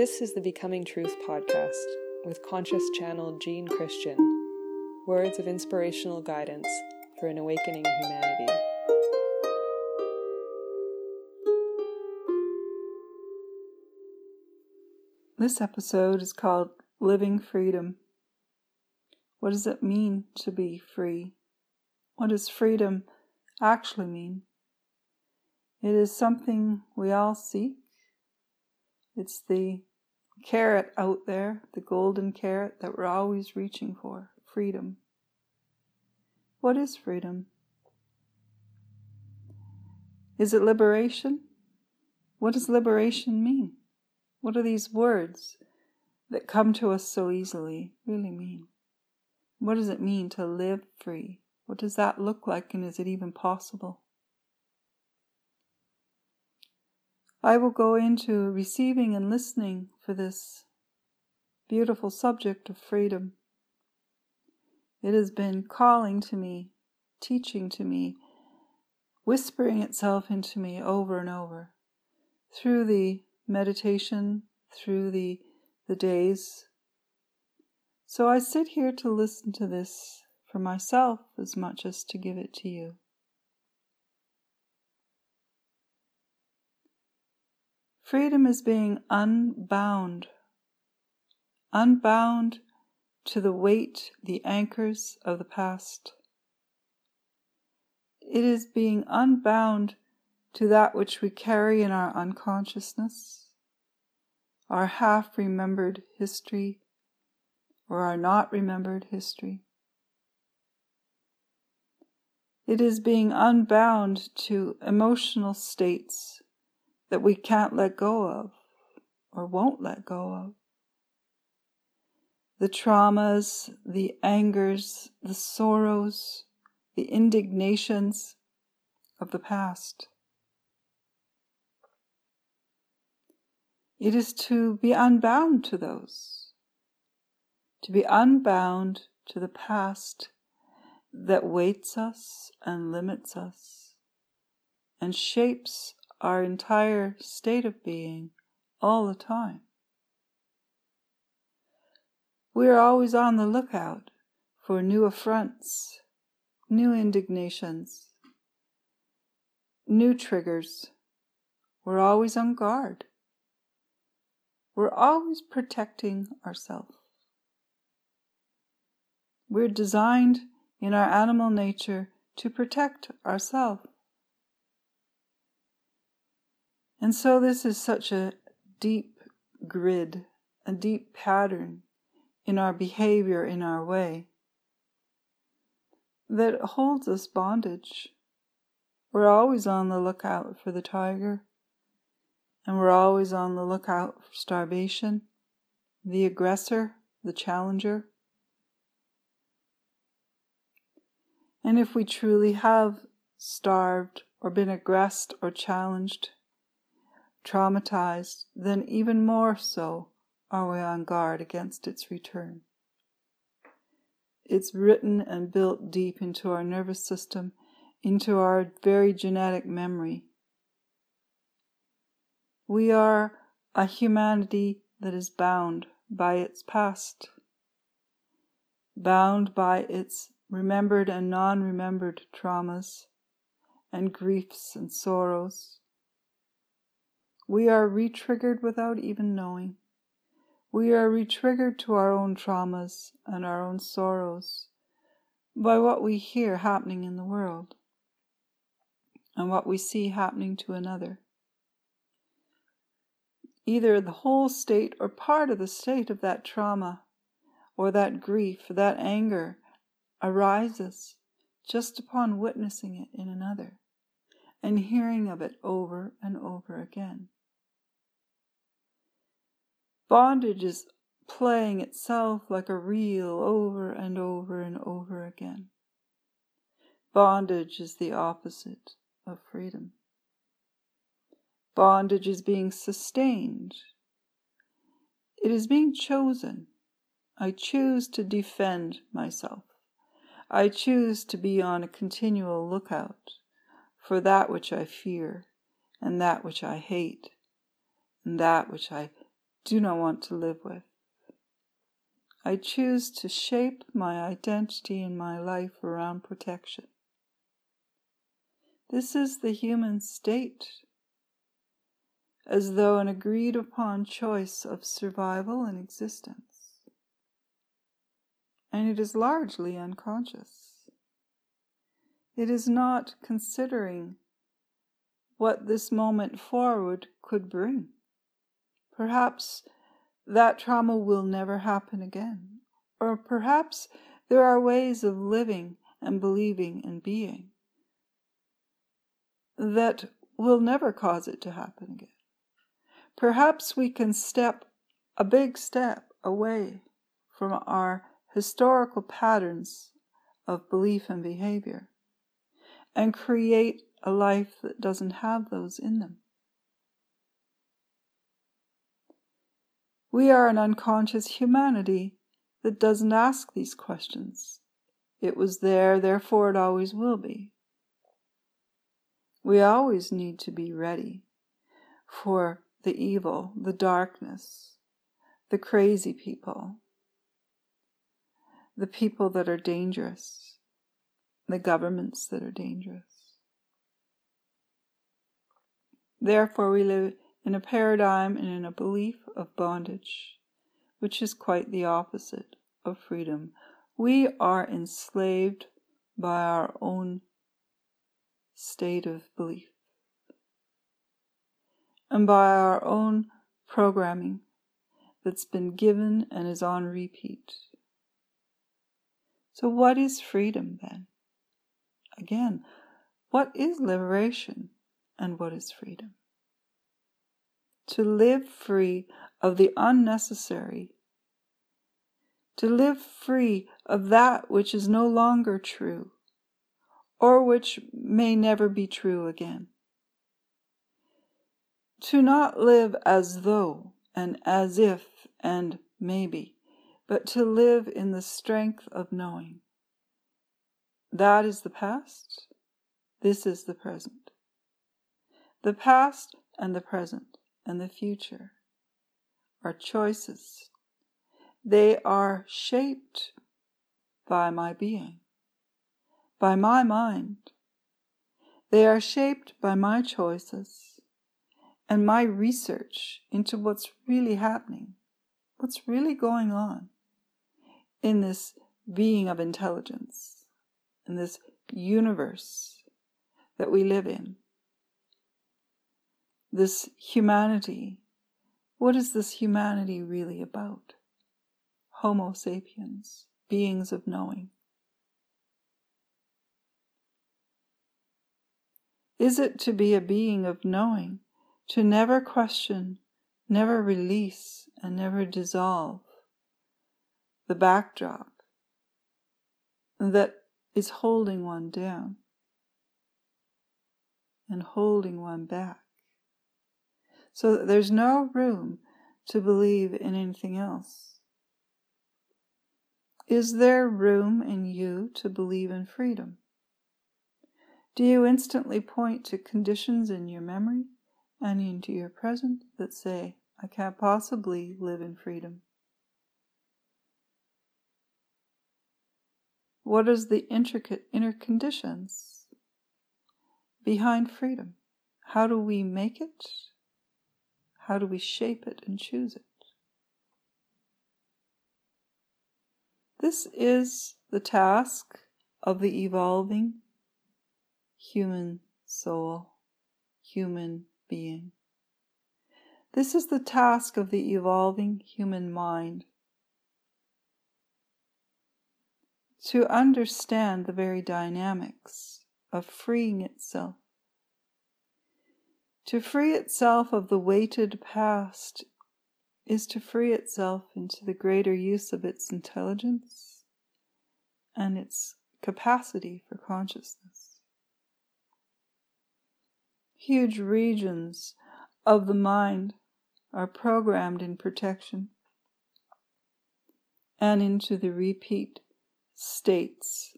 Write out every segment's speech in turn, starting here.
This is the Becoming Truth podcast with conscious channel Jean Christian. Words of inspirational guidance for an awakening humanity. This episode is called Living Freedom. What does it mean to be free? What does freedom actually mean? It is something we all seek. It's the carrot out there, the golden carrot that we're always reaching for freedom. What is freedom? Is it liberation? What does liberation mean? What do these words that come to us so easily really mean? What does it mean to live free? What does that look like, and is it even possible? I will go into receiving and listening for this beautiful subject of freedom. It has been calling to me, teaching to me, whispering itself into me over and over through the meditation, through the, the days. So I sit here to listen to this for myself as much as to give it to you. Freedom is being unbound, unbound to the weight, the anchors of the past. It is being unbound to that which we carry in our unconsciousness, our half remembered history, or our not remembered history. It is being unbound to emotional states that we can't let go of or won't let go of. The traumas, the angers, the sorrows, the indignations of the past. It is to be unbound to those, to be unbound to the past that weights us and limits us and shapes our entire state of being all the time. We are always on the lookout for new affronts, new indignations, new triggers. We're always on guard. We're always protecting ourselves. We're designed in our animal nature to protect ourselves. And so, this is such a deep grid, a deep pattern in our behavior, in our way, that holds us bondage. We're always on the lookout for the tiger, and we're always on the lookout for starvation, the aggressor, the challenger. And if we truly have starved or been aggressed or challenged, traumatized, then even more so are we on guard against its return. It's written and built deep into our nervous system, into our very genetic memory. We are a humanity that is bound by its past, bound by its remembered and non remembered traumas and griefs and sorrows we are re-triggered without even knowing. We are re-triggered to our own traumas and our own sorrows by what we hear happening in the world and what we see happening to another. Either the whole state or part of the state of that trauma or that grief, that anger arises just upon witnessing it in another and hearing of it over and over again. Bondage is playing itself like a reel over and over and over again. Bondage is the opposite of freedom. Bondage is being sustained. It is being chosen. I choose to defend myself. I choose to be on a continual lookout for that which I fear, and that which I hate, and that which I do not want to live with. I choose to shape my identity and my life around protection. This is the human state, as though an agreed upon choice of survival and existence. And it is largely unconscious. It is not considering what this moment forward could bring. Perhaps that trauma will never happen again. Or perhaps there are ways of living and believing and being that will never cause it to happen again. Perhaps we can step a big step away from our historical patterns of belief and behavior and create a life that doesn't have those in them. We are an unconscious humanity that doesn't ask these questions. It was there, therefore it always will be. We always need to be ready for the evil, the darkness, the crazy people, the people that are dangerous, the governments that are dangerous. Therefore, we live in a paradigm and in a belief of bondage, which is quite the opposite of freedom. We are enslaved by our own state of belief and by our own programming that's been given and is on repeat. So, what is freedom then? Again, what is liberation and what is freedom? To live free of the unnecessary, to live free of that which is no longer true, or which may never be true again. To not live as though and as if and maybe, but to live in the strength of knowing. That is the past, this is the present. The past and the present and the future are choices. They are shaped by my being, by my mind. They are shaped by my choices and my research into what's really happening, what's really going on in this being of intelligence, in this universe that we live in this humanity. What is this humanity really about? Homo sapiens, beings of knowing. Is it to be a being of knowing, to never question, never release, and never dissolve the backdrop that is holding one down and holding one back? So that there's no room to believe in anything else. Is there room in you to believe in freedom? Do you instantly point to conditions in your memory and into your present that say, I can't possibly live in freedom? What is the intricate inner conditions behind freedom? How do we make it? How do we shape it and choose it? This is the task of the evolving human soul, human being. This is the task of the evolving human mind. To understand the very dynamics of freeing itself to free itself of the weighted past is to free itself into the greater use of its intelligence and its capacity for consciousness. Huge regions of the mind are programmed in protection and into the repeat states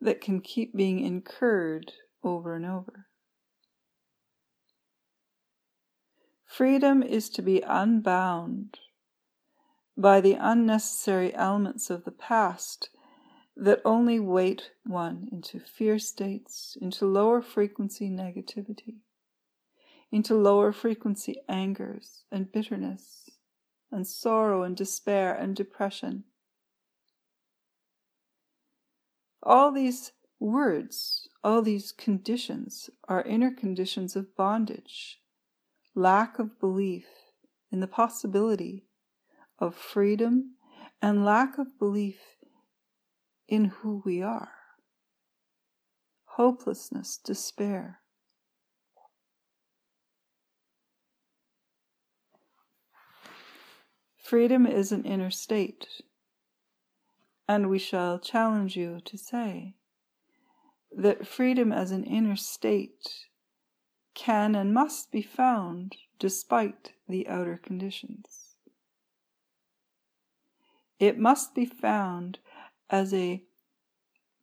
that can keep being incurred over and over. Freedom is to be unbound by the unnecessary elements of the past that only weight one into fear states, into lower frequency negativity, into lower frequency angers and bitterness and sorrow and despair and depression. All these words, all these conditions are inner conditions of bondage, lack of belief in the possibility of freedom and lack of belief in who we are. Hopelessness, despair. Freedom is an inner state, and we shall challenge you to say that freedom as an inner state can and must be found despite the outer conditions. It must be found as a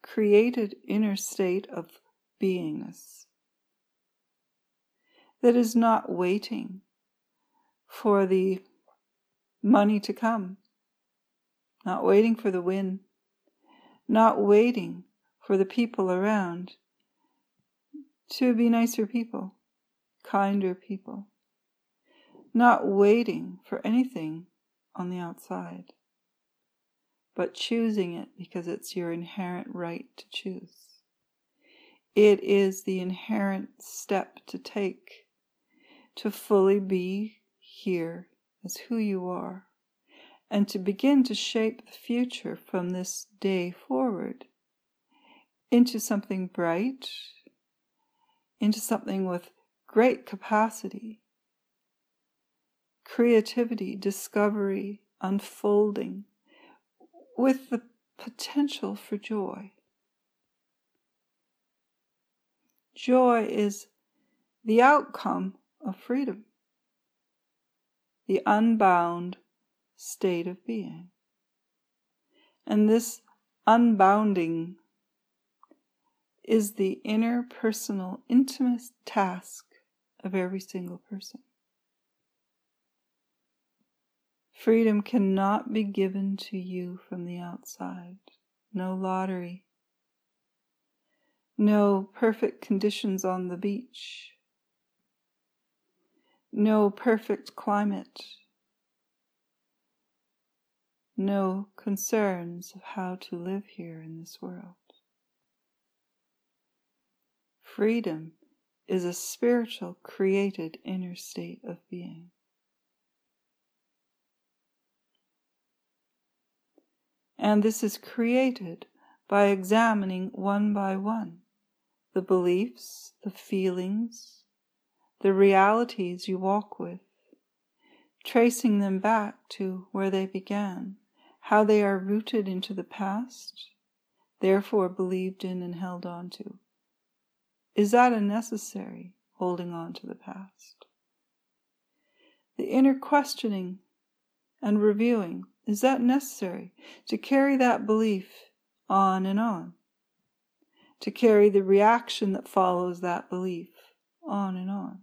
created inner state of beingness that is not waiting for the money to come, not waiting for the win, not waiting for the people around to be nicer people, kinder people, not waiting for anything on the outside but choosing it because it's your inherent right to choose. It is the inherent step to take to fully be here as who you are and to begin to shape the future from this day forward into something bright, into something with great capacity, creativity, discovery, unfolding with the potential for joy. Joy is the outcome of freedom, the unbound state of being. And this unbounding is the inner personal intimate task of every single person. Freedom cannot be given to you from the outside. No lottery. No perfect conditions on the beach. No perfect climate. No concerns of how to live here in this world. Freedom is a spiritual, created inner state of being. and this is created by examining one by one the beliefs, the feelings, the realities you walk with, tracing them back to where they began, how they are rooted into the past, therefore believed in and held on to. Is that a necessary holding on to the past? The inner questioning and reviewing is that necessary to carry that belief on and on? To carry the reaction that follows that belief on and on?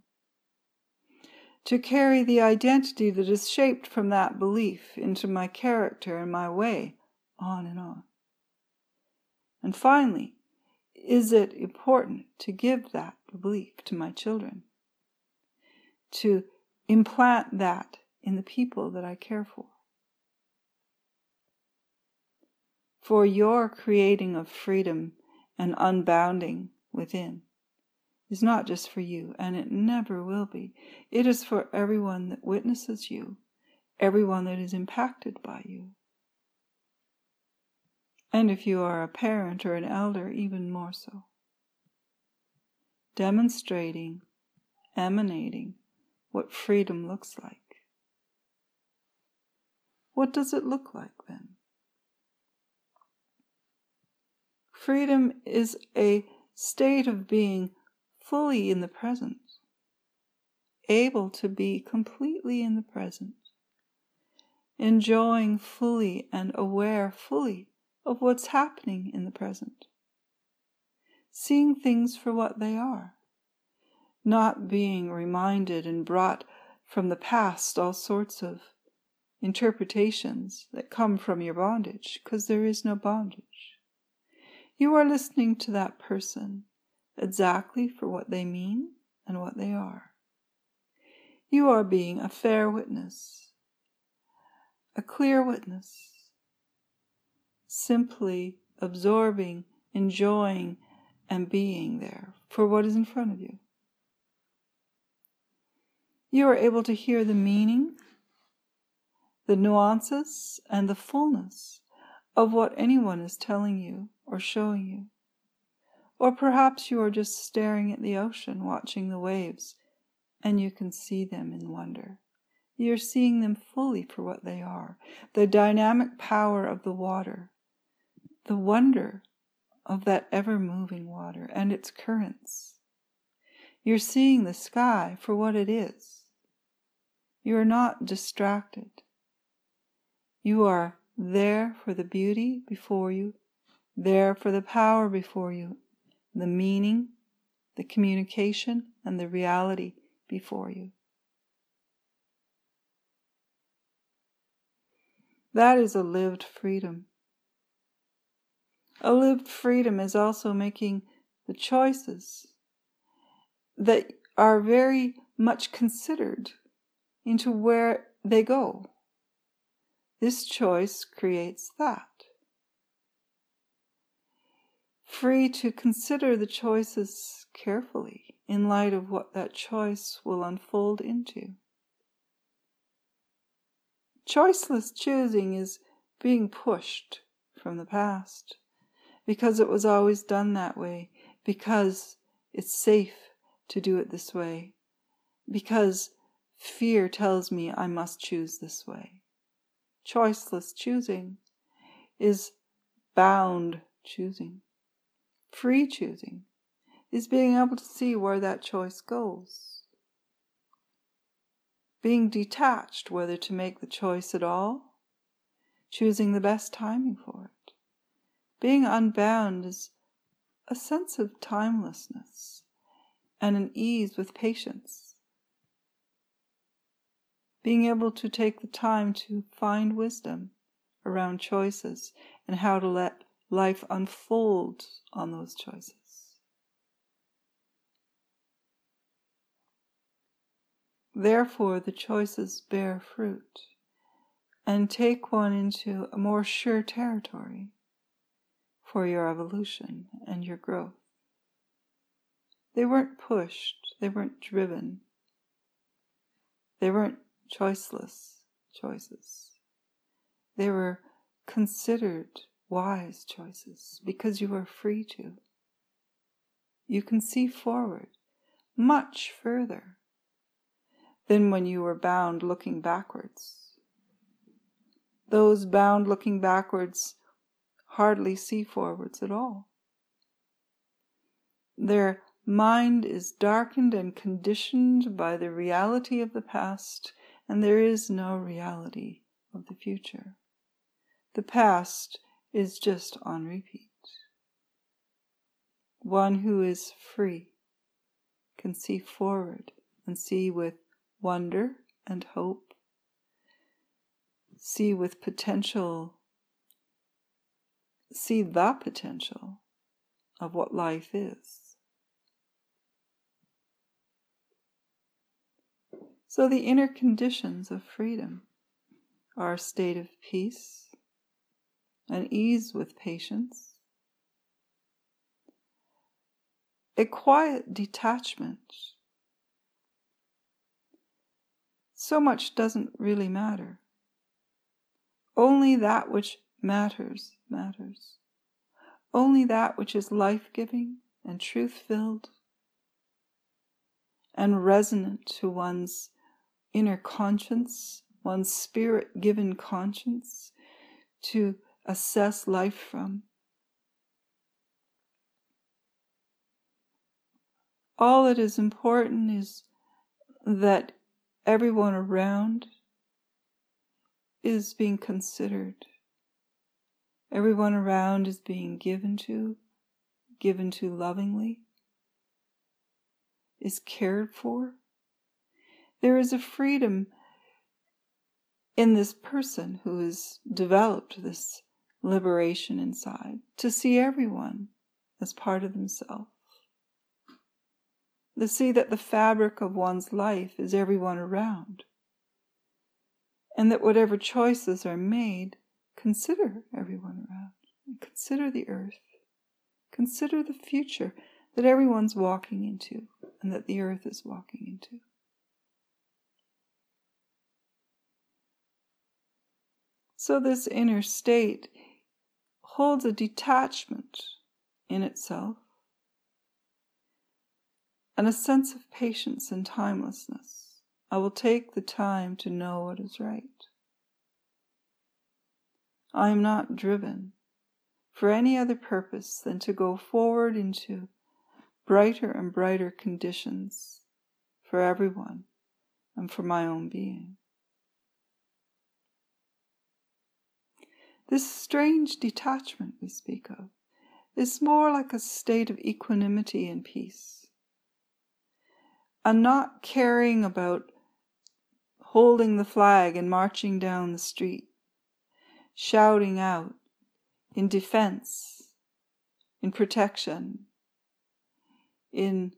To carry the identity that is shaped from that belief into my character and my way on and on? And finally, is it important to give that belief to my children? To implant that in the people that I care for? for your creating of freedom and unbounding within is not just for you, and it never will be. It is for everyone that witnesses you, everyone that is impacted by you. And if you are a parent or an elder, even more so. Demonstrating, emanating what freedom looks like. What does it look like then? Freedom is a state of being fully in the present, able to be completely in the present, enjoying fully and aware fully of what's happening in the present, seeing things for what they are, not being reminded and brought from the past all sorts of interpretations that come from your bondage, because there is no bondage. You are listening to that person exactly for what they mean and what they are. You are being a fair witness, a clear witness, simply absorbing, enjoying, and being there for what is in front of you. You are able to hear the meaning, the nuances, and the fullness of what anyone is telling you or showing you. Or perhaps you are just staring at the ocean, watching the waves, and you can see them in wonder. You're seeing them fully for what they are the dynamic power of the water, the wonder of that ever moving water and its currents. You're seeing the sky for what it is. You are not distracted. You are there for the beauty before you, there for the power before you, the meaning, the communication, and the reality before you. That is a lived freedom. A lived freedom is also making the choices that are very much considered into where they go. This choice creates that. Free to consider the choices carefully in light of what that choice will unfold into. Choiceless choosing is being pushed from the past because it was always done that way, because it's safe to do it this way, because fear tells me I must choose this way. Choiceless choosing is bound choosing. Free choosing is being able to see where that choice goes. Being detached whether to make the choice at all, choosing the best timing for it. Being unbound is a sense of timelessness and an ease with patience. Being able to take the time to find wisdom around choices and how to let life unfold on those choices. Therefore, the choices bear fruit and take one into a more sure territory for your evolution and your growth. They weren't pushed, they weren't driven, they weren't choiceless choices. They were considered wise choices because you are free to. You can see forward much further than when you were bound looking backwards. Those bound looking backwards hardly see forwards at all. Their mind is darkened and conditioned by the reality of the past, and there is no reality of the future. The past is just on repeat. One who is free can see forward and see with wonder and hope, see with potential, see the potential of what life is. So, the inner conditions of freedom are a state of peace, an ease with patience, a quiet detachment. So much doesn't really matter. Only that which matters matters. Only that which is life giving and truth filled and resonant to one's inner conscience, one's spirit given conscience, to assess life from. All that is important is that everyone around is being considered. Everyone around is being given to, given to lovingly, is cared for, There is a freedom in this person who has developed this liberation inside to see everyone as part of themselves. To see that the fabric of one's life is everyone around. And that whatever choices are made, consider everyone around. Consider the earth. Consider the future that everyone's walking into and that the earth is walking into. So, this inner state holds a detachment in itself and a sense of patience and timelessness. I will take the time to know what is right. I am not driven for any other purpose than to go forward into brighter and brighter conditions for everyone and for my own being. This strange detachment we speak of is more like a state of equanimity and peace. A not caring about holding the flag and marching down the street, shouting out in defense, in protection, in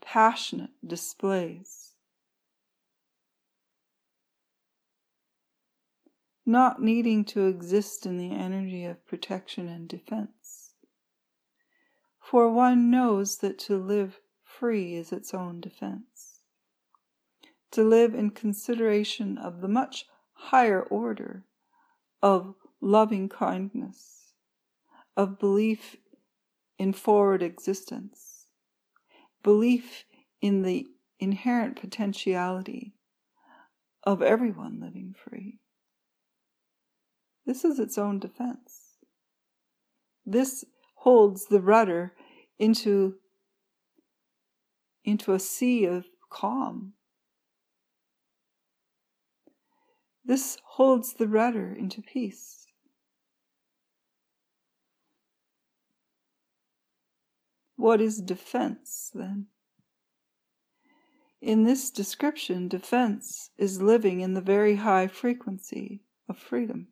passionate displays. not needing to exist in the energy of protection and defense. For one knows that to live free is its own defense. To live in consideration of the much higher order of loving kindness, of belief in forward existence, belief in the inherent potentiality of everyone living free. This is its own defense. This holds the rudder into, into a sea of calm. This holds the rudder into peace. What is defense then? In this description, defense is living in the very high frequency of freedom.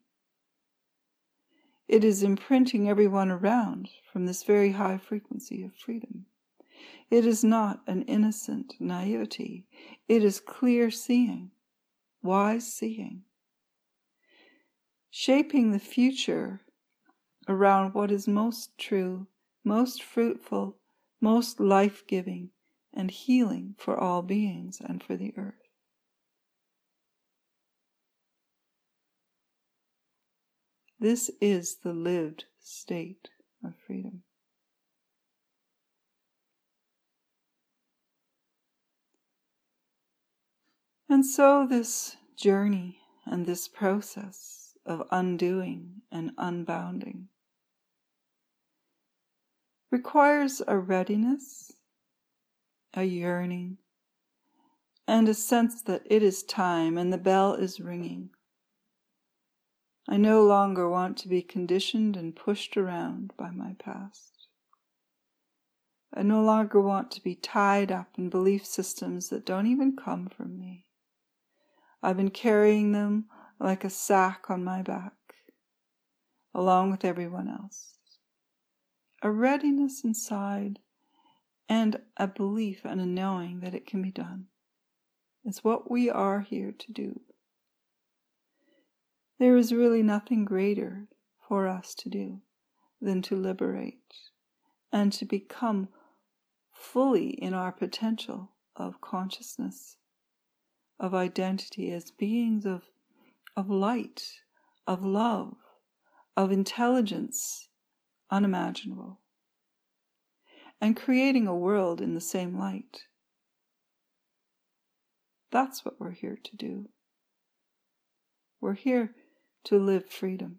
It is imprinting everyone around from this very high frequency of freedom. It is not an innocent naivety, it is clear seeing, wise seeing. Shaping the future around what is most true, most fruitful, most life giving, and healing for all beings and for the earth. This is the lived state of freedom. And so, this journey and this process of undoing and unbounding requires a readiness, a yearning, and a sense that it is time and the bell is ringing I no longer want to be conditioned and pushed around by my past. I no longer want to be tied up in belief systems that don't even come from me. I've been carrying them like a sack on my back, along with everyone else. A readiness inside and a belief and a knowing that it can be done. It's what we are here to do. There is really nothing greater for us to do than to liberate and to become fully in our potential of consciousness, of identity as beings of, of light, of love, of intelligence unimaginable, and creating a world in the same light. That's what we're here to do. We're here to live freedom.